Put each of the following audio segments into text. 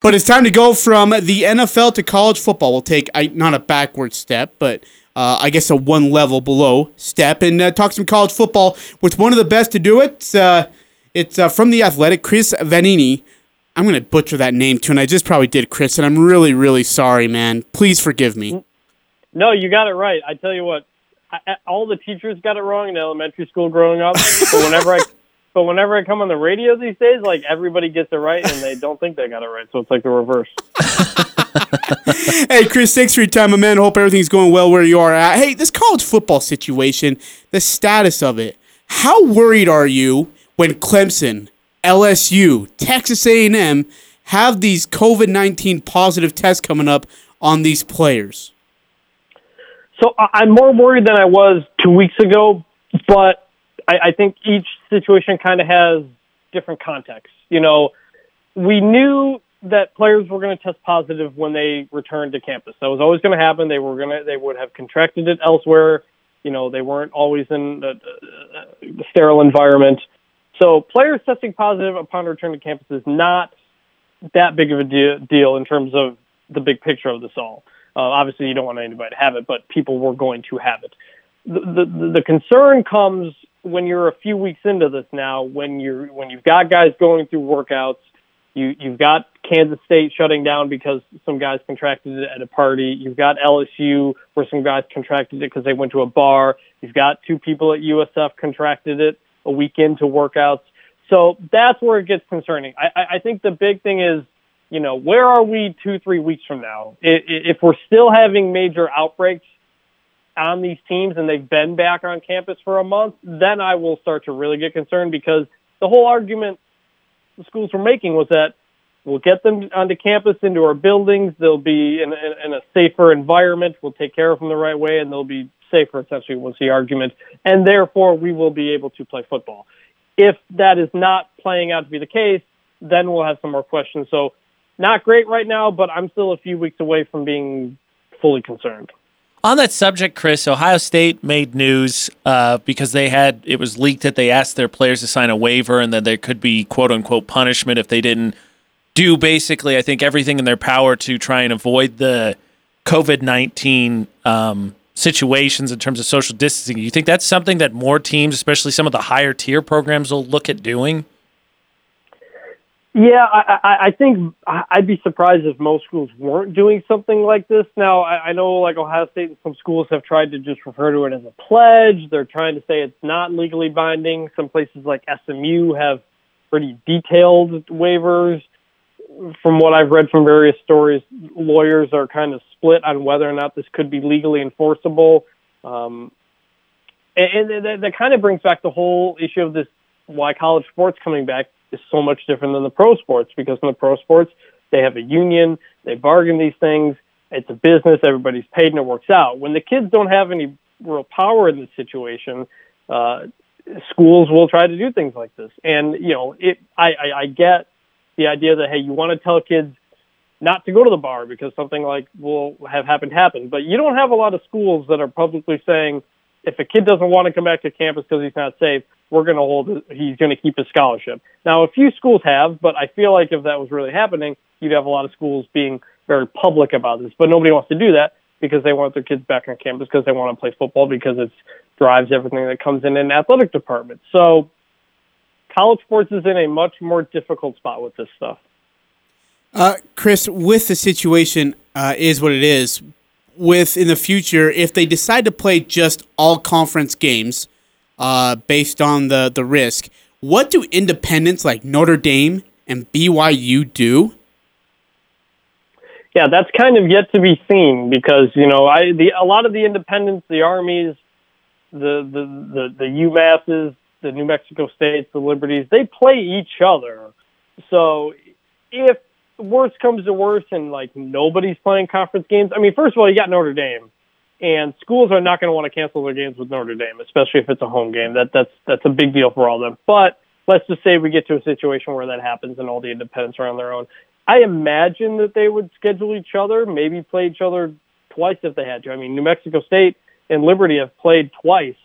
But it's time to go from the NFL to college football. We'll take I, not a backward step, but uh, I guess a one level below step and uh, talk some college football with one of the best to do it. Uh, it's uh, from the Athletic, Chris Vannini. I'm going to butcher that name too, and I just probably did, Chris, and I'm really, really sorry, man. Please forgive me. No, you got it right. I tell you what, I, all the teachers got it wrong in elementary school growing up. but whenever I but whenever I come on the radio these days, like everybody gets it right, and they don't think they got it right. So it's like the reverse. hey, Chris, thanks for your time, my man. Hope everything's going well where you are at. Hey, this college football situation, the status of it. How worried are you when Clemson, LSU, Texas A&M have these COVID-19 positive tests coming up on these players? So I'm more worried than I was two weeks ago, but I, I think each situation kind of has different contexts. You know, we knew that players were going to test positive when they returned to campus. That was always going to happen. They were going to they would have contracted it elsewhere. You know, they weren't always in a, a sterile environment. So players testing positive upon return to campus is not that big of a deal, deal in terms of the big picture of this all. Uh, obviously, you don't want anybody to have it, but people were going to have it. The, the, the concern comes when you're a few weeks into this now, when you're when you've got guys going through workouts, you you've got Kansas State shutting down because some guys contracted it at a party. You've got LSU where some guys contracted it because they went to a bar. You've got two people at USF contracted it a week into workouts. So that's where it gets concerning. I, I think the big thing is, you know, where are we two, three weeks from now? If we're still having major outbreaks on these teams and they've been back on campus for a month, then I will start to really get concerned because the whole argument the schools were making was that we'll get them onto campus into our buildings. They'll be in, in, in a safer environment. We'll take care of them the right way, and they'll be safer. Essentially, was the argument, and therefore we will be able to play football. If that is not playing out to be the case, then we'll have some more questions. So, not great right now, but I'm still a few weeks away from being fully concerned. On that subject, Chris, Ohio State made news uh, because they had it was leaked that they asked their players to sign a waiver and that there could be quote unquote punishment if they didn't do basically, I think, everything in their power to try and avoid the COVID nineteen um, situations in terms of social distancing. You think that's something that more teams, especially some of the higher tier programs, will look at doing? Yeah, I, I I think I'd be surprised if most schools weren't doing something like this. Now, I, I know like Ohio State and some schools have tried to just refer to it as a pledge. They're trying to say it's not legally binding. Some places like SMU have pretty detailed waivers. From what I've read from various stories, lawyers are kind of split on whether or not this could be legally enforceable. Um, and, and that, that kind of brings back the whole issue of this why college sports coming back is so much different than the pro sports because in the pro sports they have a union, they bargain these things, it's a business, everybody's paid and it works out. When the kids don't have any real power in the situation, uh, schools will try to do things like this. And you know, it I, I, I get the idea that hey, you want to tell kids not to go to the bar because something like will have happened happen. But you don't have a lot of schools that are publicly saying if a kid doesn't want to come back to campus because he's not safe, we're going to hold, he's going to keep his scholarship. Now, a few schools have, but I feel like if that was really happening, you'd have a lot of schools being very public about this. But nobody wants to do that because they want their kids back on campus because they want to play football because it drives everything that comes in an athletic department. So college sports is in a much more difficult spot with this stuff. Uh, Chris, with the situation uh, is what it is. With in the future, if they decide to play just all conference games, uh, based on the the risk. What do independents like Notre Dame and BYU do? Yeah, that's kind of yet to be seen because you know I the a lot of the independents, the armies, the the the, the UMasses, the New Mexico States, the Liberties, they play each other. So if worst comes to worst and like nobody's playing conference games, I mean, first of all, you got Notre Dame and schools are not going to want to cancel their games with Notre Dame, especially if it's a home game. That that's that's a big deal for all of them. But let's just say we get to a situation where that happens and all the independents are on their own. I imagine that they would schedule each other, maybe play each other twice if they had to. I mean, New Mexico State and Liberty have played twice.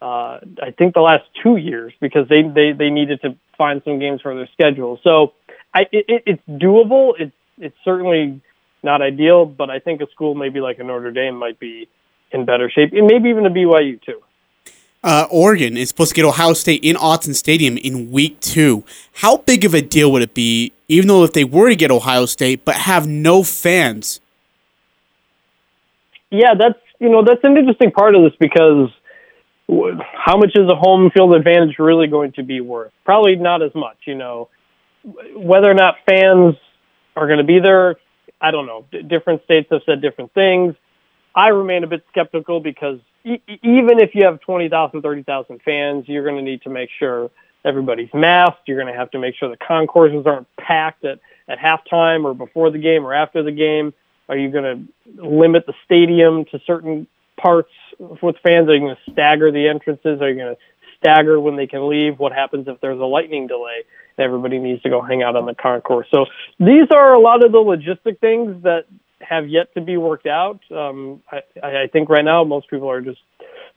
Uh, I think the last two years because they, they, they needed to find some games for their schedule. So I, it, it's doable. It's it's certainly not ideal, but I think a school maybe like a Notre Dame might be in better shape, and maybe even a BYU too. Uh, Oregon is supposed to get Ohio State in Autzen Stadium in week two. How big of a deal would it be, even though if they were to get Ohio State but have no fans? Yeah, that's you know that's an interesting part of this because how much is a home field advantage really going to be worth? Probably not as much. You know, whether or not fans are going to be there, I don't know. D- different states have said different things. I remain a bit skeptical because e- even if you have 20,000, 30,000 fans, you're going to need to make sure everybody's masked. You're going to have to make sure the concourses aren't packed at, at halftime or before the game or after the game. Are you going to limit the stadium to certain parts with fans? Are you going to stagger the entrances? Are you going to stagger when they can leave? What happens if there's a lightning delay? Everybody needs to go hang out on the concourse. So these are a lot of the logistic things that have yet to be worked out. Um, I, I think right now most people are just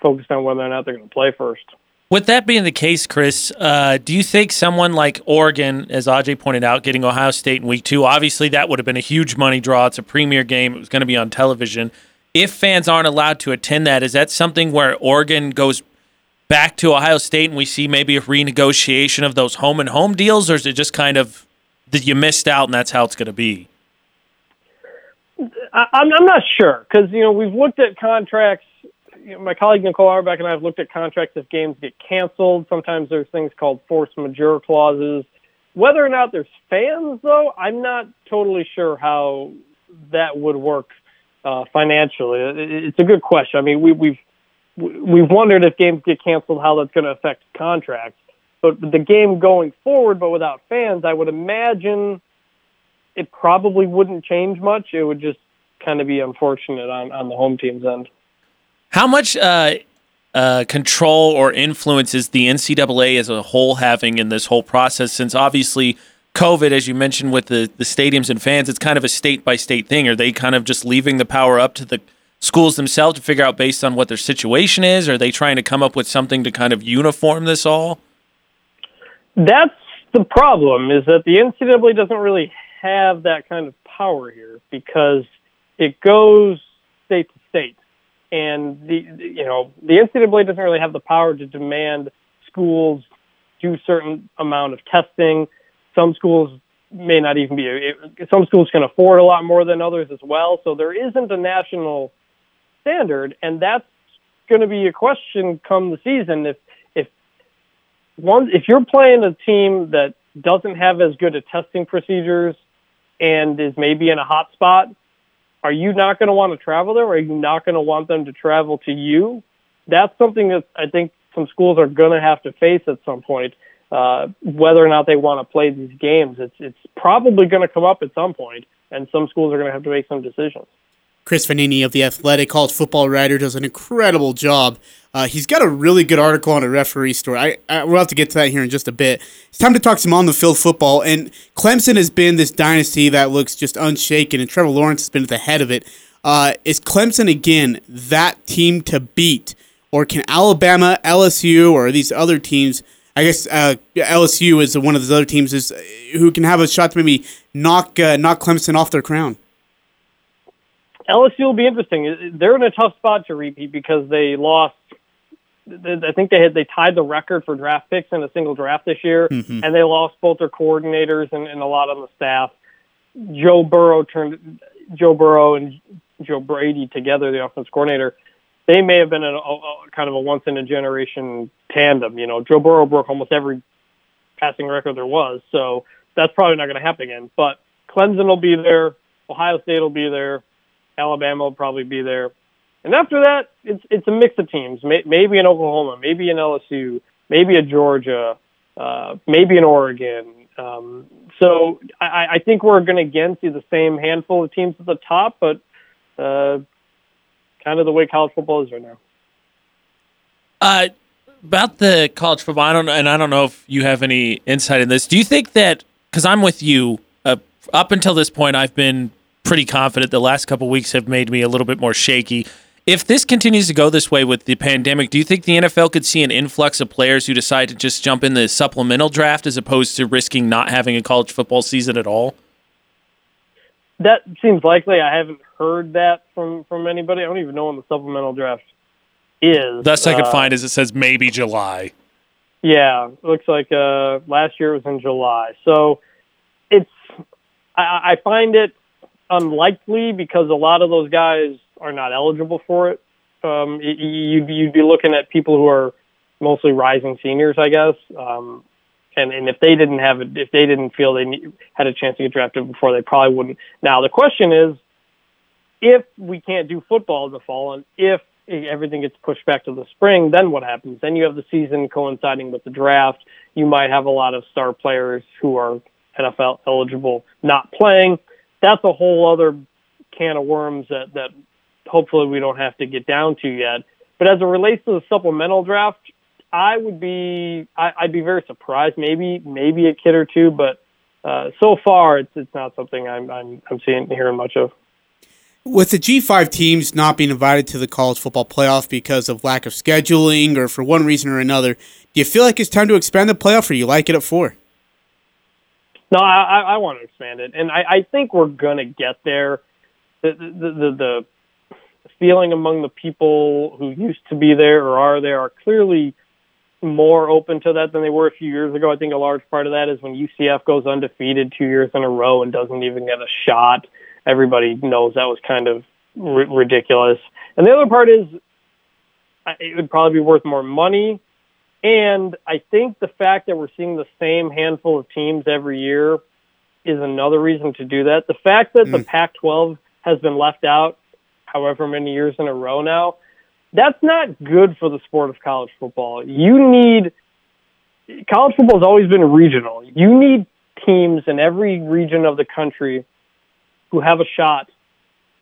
focused on whether or not they're going to play first. With that being the case, Chris, uh, do you think someone like Oregon, as Ajay pointed out, getting Ohio State in week two, obviously that would have been a huge money draw. It's a premier game. It was going to be on television. If fans aren't allowed to attend that, is that something where Oregon goes back to Ohio State and we see maybe a renegotiation of those home and home deals, or is it just kind of that you missed out and that's how it's going to be? I, I'm, I'm not sure because you know we've looked at contracts. You know, my colleague Nicole Auerbach and I have looked at contracts if games get canceled. Sometimes there's things called force majeure clauses. Whether or not there's fans, though, I'm not totally sure how that would work uh, financially. It's a good question. I mean, we, we've we've wondered if games get canceled, how that's going to affect contracts. But the game going forward, but without fans, I would imagine it probably wouldn't change much. It would just kind of be unfortunate on, on the home team's end. How much uh, uh, control or influence is the NCAA as a whole having in this whole process? Since obviously COVID, as you mentioned, with the, the stadiums and fans, it's kind of a state by state thing. Are they kind of just leaving the power up to the schools themselves to figure out based on what their situation is? Are they trying to come up with something to kind of uniform this all? That's the problem is that the NCAA doesn't really have that kind of power here because it goes state to state. And the you know the NCAA doesn't really have the power to demand schools do certain amount of testing. Some schools may not even be. Some schools can afford a lot more than others as well. So there isn't a national standard, and that's going to be a question come the season. If if one if you're playing a team that doesn't have as good a testing procedures and is maybe in a hot spot, are you not going to want to travel there? Or are you not going to want them to travel to you? That's something that I think some schools are going to have to face at some point. Uh, whether or not they want to play these games, it's it's probably going to come up at some point, and some schools are going to have to make some decisions. Chris Vannini of the Athletic College Football Writer does an incredible job. Uh, he's got a really good article on a referee story. I, I, we'll have to get to that here in just a bit. It's time to talk some on the field football. And Clemson has been this dynasty that looks just unshaken, and Trevor Lawrence has been at the head of it. Uh, is Clemson again that team to beat, or can Alabama, LSU, or these other teams? I guess uh, LSU is one of those other teams is who can have a shot to maybe knock uh, knock Clemson off their crown. LSU will be interesting. They're in a tough spot to repeat because they lost. I think they had they tied the record for draft picks in a single draft this year, mm-hmm. and they lost both their coordinators and, and a lot on the staff. Joe Burrow turned Joe Burrow and Joe Brady together, the offense coordinator. They may have been a, a, a kind of a once in a generation tandem. You know, Joe Burrow broke almost every passing record there was, so that's probably not going to happen again. But Clemson will be there, Ohio State will be there, Alabama will probably be there. And after that, it's it's a mix of teams. Maybe in Oklahoma, maybe in LSU, maybe a Georgia, uh, maybe in Oregon. Um, so I, I think we're going to again see the same handful of teams at the top, but uh, kind of the way college football is right now. Uh, about the college football, I don't, and I don't know if you have any insight in this. Do you think that? Because I'm with you. Uh, up until this point, I've been pretty confident. The last couple weeks have made me a little bit more shaky. If this continues to go this way with the pandemic, do you think the NFL could see an influx of players who decide to just jump in the supplemental draft as opposed to risking not having a college football season at all? that seems likely. I haven't heard that from from anybody. I don't even know when the supplemental draft is. Best I could Uh, find is it says maybe July. Yeah, looks like uh, last year it was in July. So it's I, I find it unlikely because a lot of those guys are not eligible for it. Um, you'd, you'd be looking at people who are mostly rising seniors, I guess. Um, and, and if they didn't have it, if they didn't feel they had a chance to get drafted before, they probably wouldn't. Now the question is, if we can't do football in the fall, and if everything gets pushed back to the spring, then what happens? Then you have the season coinciding with the draft. You might have a lot of star players who are NFL eligible not playing. That's a whole other can of worms that, that hopefully we don't have to get down to yet. But as it relates to the supplemental draft, I would be I, I'd be very surprised. Maybe maybe a kid or two, but uh, so far it's it's not something I'm I'm I'm seeing hearing much of. With the G5 teams not being invited to the college football playoff because of lack of scheduling or for one reason or another, do you feel like it's time to expand the playoff or you like it at four? No, I, I want to expand it, and I, I think we're gonna get there. The the, the the feeling among the people who used to be there or are there are clearly more open to that than they were a few years ago. I think a large part of that is when UCF goes undefeated two years in a row and doesn't even get a shot. Everybody knows that was kind of r- ridiculous. And the other part is it would probably be worth more money. And I think the fact that we're seeing the same handful of teams every year is another reason to do that. The fact that the Mm. Pac 12 has been left out however many years in a row now, that's not good for the sport of college football. You need college football has always been regional. You need teams in every region of the country who have a shot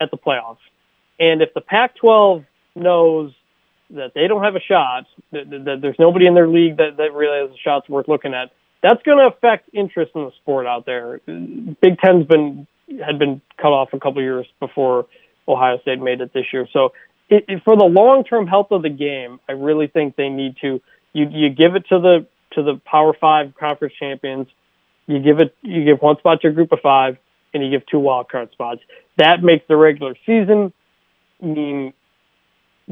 at the playoffs. And if the Pac 12 knows that they don't have a shot, that, that, there's nobody in their league that, that really has a shot worth looking at, that's going to affect interest in the sport out there. Big Ten's been had been cut off a couple years before Ohio State made it this year. So it, it, for the long term health of the game, I really think they need to you you give it to the to the Power Five conference champions. You give it you give one spot to a group of five, and you give two wild card spots. That makes the regular season mean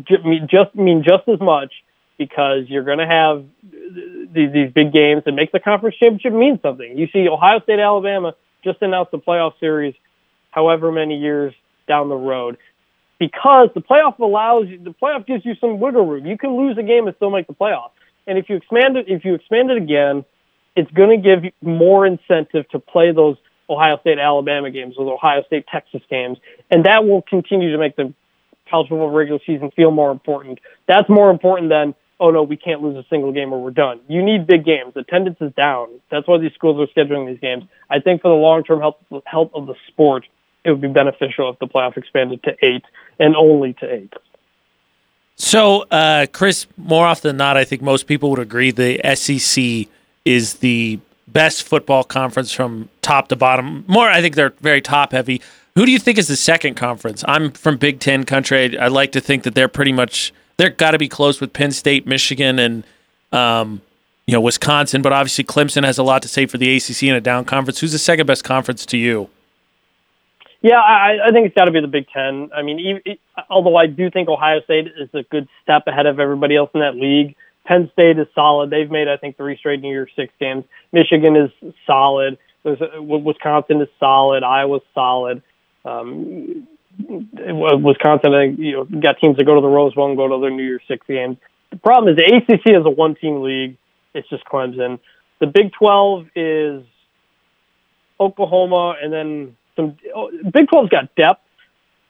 ju- mean just mean just as much because you're going to have these these big games that make the conference championship mean something. You see, Ohio State, Alabama just announced the playoff series, however many years down the road, because the playoff allows you. The playoff gives you some wiggle room. You can lose a game and still make the playoff. And if you expand it, if you expand it again, it's going to give you more incentive to play those Ohio State, Alabama games, those Ohio State, Texas games, and that will continue to make the college football regular season feel more important. That's more important than oh no, we can't lose a single game or we're done. You need big games. Attendance is down. That's why these schools are scheduling these games. I think for the long term health health of the sport, it would be beneficial if the playoff expanded to eight and only to eight. So, uh, Chris, more often than not, I think most people would agree the SEC is the best football conference from top to bottom. More, I think they're very top heavy. Who do you think is the second conference? I'm from Big Ten country. I, like to think that they're pretty much they're got to be close with Penn State, Michigan, and um, you know Wisconsin. But obviously, Clemson has a lot to say for the ACC in a down conference. Who's the second best conference to you? Yeah, I, I think it's got to be the Big Ten. I mean, even, although I do think Ohio State is a good step ahead of everybody else in that league. Penn State is solid. They've made, I think, three straight New Year's Six games. Michigan is solid. There's Wisconsin is solid. Iowa's solid. Um, Wisconsin, you know, got teams that go to the Rose Bowl and go to their New Year's Six games. The problem is the ACC is a one-team league. It's just Clemson. The Big 12 is Oklahoma, and then some. oh, Big 12's got depth,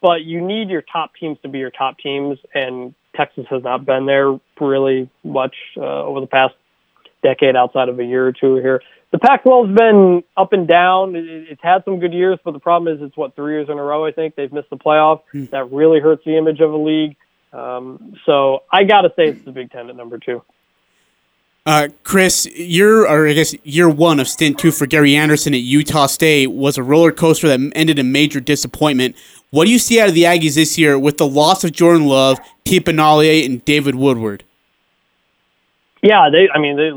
but you need your top teams to be your top teams, and Texas has not been there really much uh, over the past decade, outside of a year or two here. The Pac-12's been up and down. It's had some good years, but the problem is it's what three years in a row. I think they've missed the playoff. That really hurts the image of a league. Um, so I got to say it's the Big Ten at number two. Uh, Chris, year or I guess year one of stint two for Gary Anderson at Utah State was a roller coaster that ended in major disappointment. What do you see out of the Aggies this year with the loss of Jordan Love, T. Benalier, and David Woodward? Yeah, they. I mean, they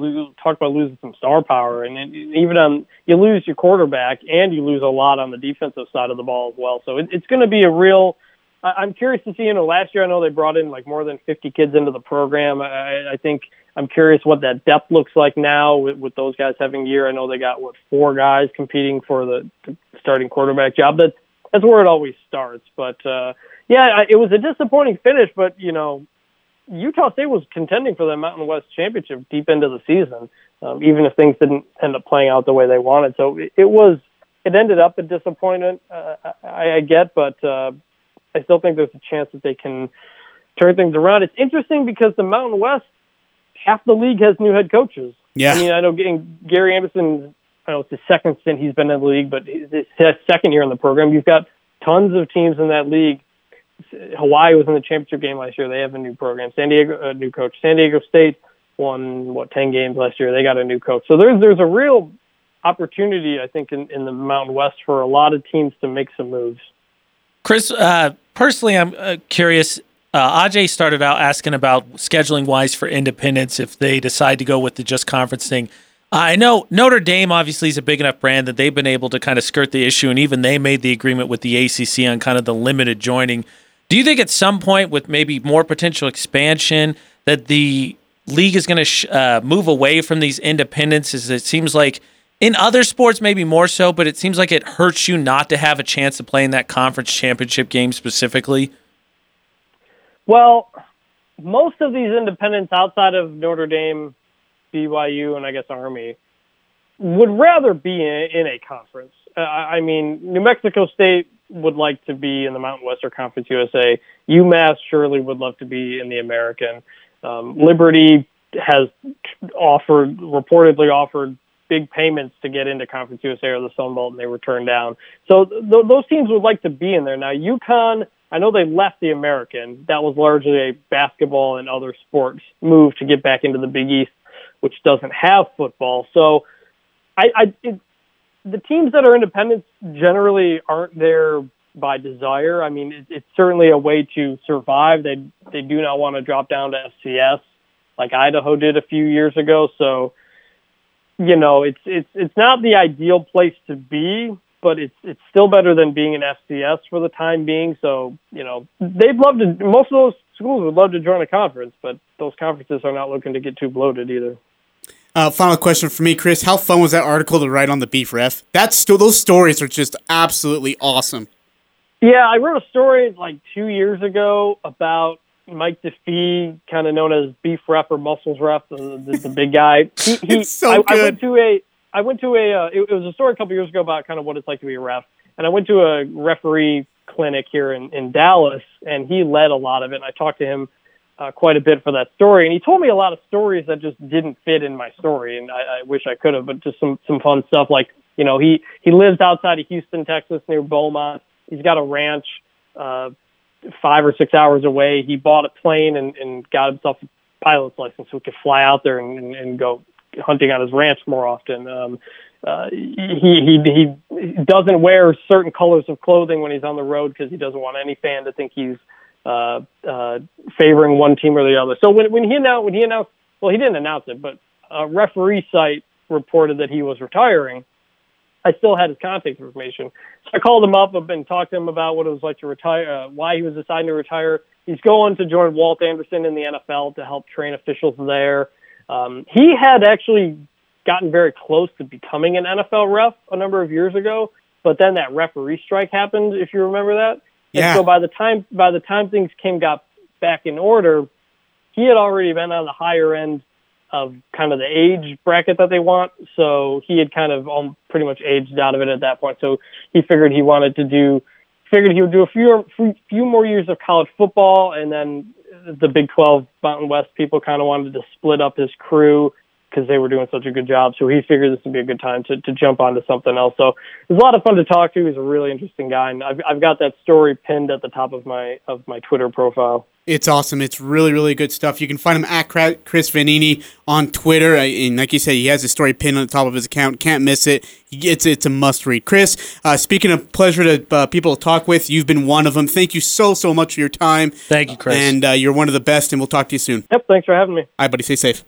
talk about losing some star power, and even um, you lose your quarterback, and you lose a lot on the defensive side of the ball as well. So it, it's going to be a real. I, I'm curious to see. You know, last year I know they brought in like more than 50 kids into the program. I, I think I'm curious what that depth looks like now with, with those guys having a year. I know they got what four guys competing for the, the starting quarterback job. That's that's where it always starts. But uh, yeah, it was a disappointing finish. But you know, Utah State was contending for the Mountain West championship deep into the season, um, even if things didn't end up playing out the way they wanted. So it, it was. It ended up a disappointment. Uh, I, I get, but uh, I still think there's a chance that they can turn things around. It's interesting because the Mountain West, half the league has new head coaches. Yeah. I mean, I know getting Gary Anderson. I know it's the second stint he's been in the league, but his second year in the program. You've got tons of teams in that league Hawaii was in the championship game last year. They have a new program. San Diego, a new coach. San Diego State won what ten games last year. They got a new coach. So there's there's a real opportunity, I think, in, in the Mountain West for a lot of teams to make some moves. Chris, uh, personally, I'm uh, curious. Uh, Ajay started out asking about scheduling wise for independents if they decide to go with the just conference thing. I know Notre Dame obviously is a big enough brand that they've been able to kind of skirt the issue, and even they made the agreement with the ACC on kind of the limited joining. Do you think at some point, with maybe more potential expansion, that the league is going to sh- uh, move away from these independents? It seems like in other sports, maybe more so, but it seems like it hurts you not to have a chance to play in that conference championship game specifically. Well, most of these independents outside of Notre Dame, BYU, and I guess Army would rather be in, in a conference. Uh, I mean, New Mexico State would like to be in the Mountain Western Conference USA. UMass surely would love to be in the American. Um, Liberty has offered, reportedly offered big payments to get into Conference USA or the Sun Belt, and they were turned down. So th- those teams would like to be in there. Now, UConn, I know they left the American. That was largely a basketball and other sports move to get back into the Big East, which doesn't have football. So I, I it, the teams that are independents generally aren't there by desire. I mean, it, it's certainly a way to survive. They they do not want to drop down to FCS like Idaho did a few years ago. So, you know, it's it's it's not the ideal place to be, but it's it's still better than being an FCS for the time being. So, you know, they'd love to. Most of those schools would love to join a conference, but those conferences are not looking to get too bloated either. Uh, final question for me, Chris. How fun was that article to write on the beef ref? That's still those stories are just absolutely awesome. Yeah, I wrote a story like two years ago about Mike Defee, kind of known as beef ref or muscles ref, the, the, the big guy. He, he it's so I, good. I went to a, I went to a, uh, it, it was a story a couple years ago about kind of what it's like to be a ref, and I went to a referee clinic here in, in Dallas, and he led a lot of it. And I talked to him uh, quite a bit for that story, and he told me a lot of stories that just didn't fit in my story, and I, I wish I could have, but just some some fun stuff like you know he he lives outside of Houston, Texas, near Beaumont. He's got a ranch uh, five or six hours away. He bought a plane and, and got himself a pilot's license so he could fly out there and, and, and go hunting on his ranch more often. Um, uh, he, he he doesn't wear certain colors of clothing when he's on the road because he doesn't want any fan to think he's uh, uh, favoring one team or the other. So when when he announced when he announced well he didn't announce it, but a referee site reported that he was retiring. I still had his contact information, so I called him up and talked to him about what it was like to retire, uh, why he was deciding to retire. He's going to join Walt Anderson in the NFL to help train officials there. Um, he had actually gotten very close to becoming an NFL ref a number of years ago, but then that referee strike happened. If you remember that, Yeah. and so by the time by the time things came got back in order, he had already been on the higher end of kind of the age bracket that they want. So he had kind of um, pretty much aged out of it at that point. So he figured he wanted to do, figured he would do a few few more years of college football, and then the Big 12 Mountain West people kind of wanted to split up his crew because they were doing such a good job. So he figured this would be a good time to, to jump onto something else. So it was a lot of fun to talk to. He's a really interesting guy, and I've, I've got that story pinned at the top of my of my Twitter profile. It's awesome. It's really, really good stuff. You can find him at Chris Vannini on Twitter. And like you said, he has a story pinned on the top of his account. Can't miss it. It's, it's a must read. Chris, uh, speaking of pleasure to uh, people to talk with, you've been one of them. Thank you so, so much for your time. Thank you, Chris. And uh, you're one of the best, and we'll talk to you soon. Yep, thanks for having me. All right, buddy. Stay safe.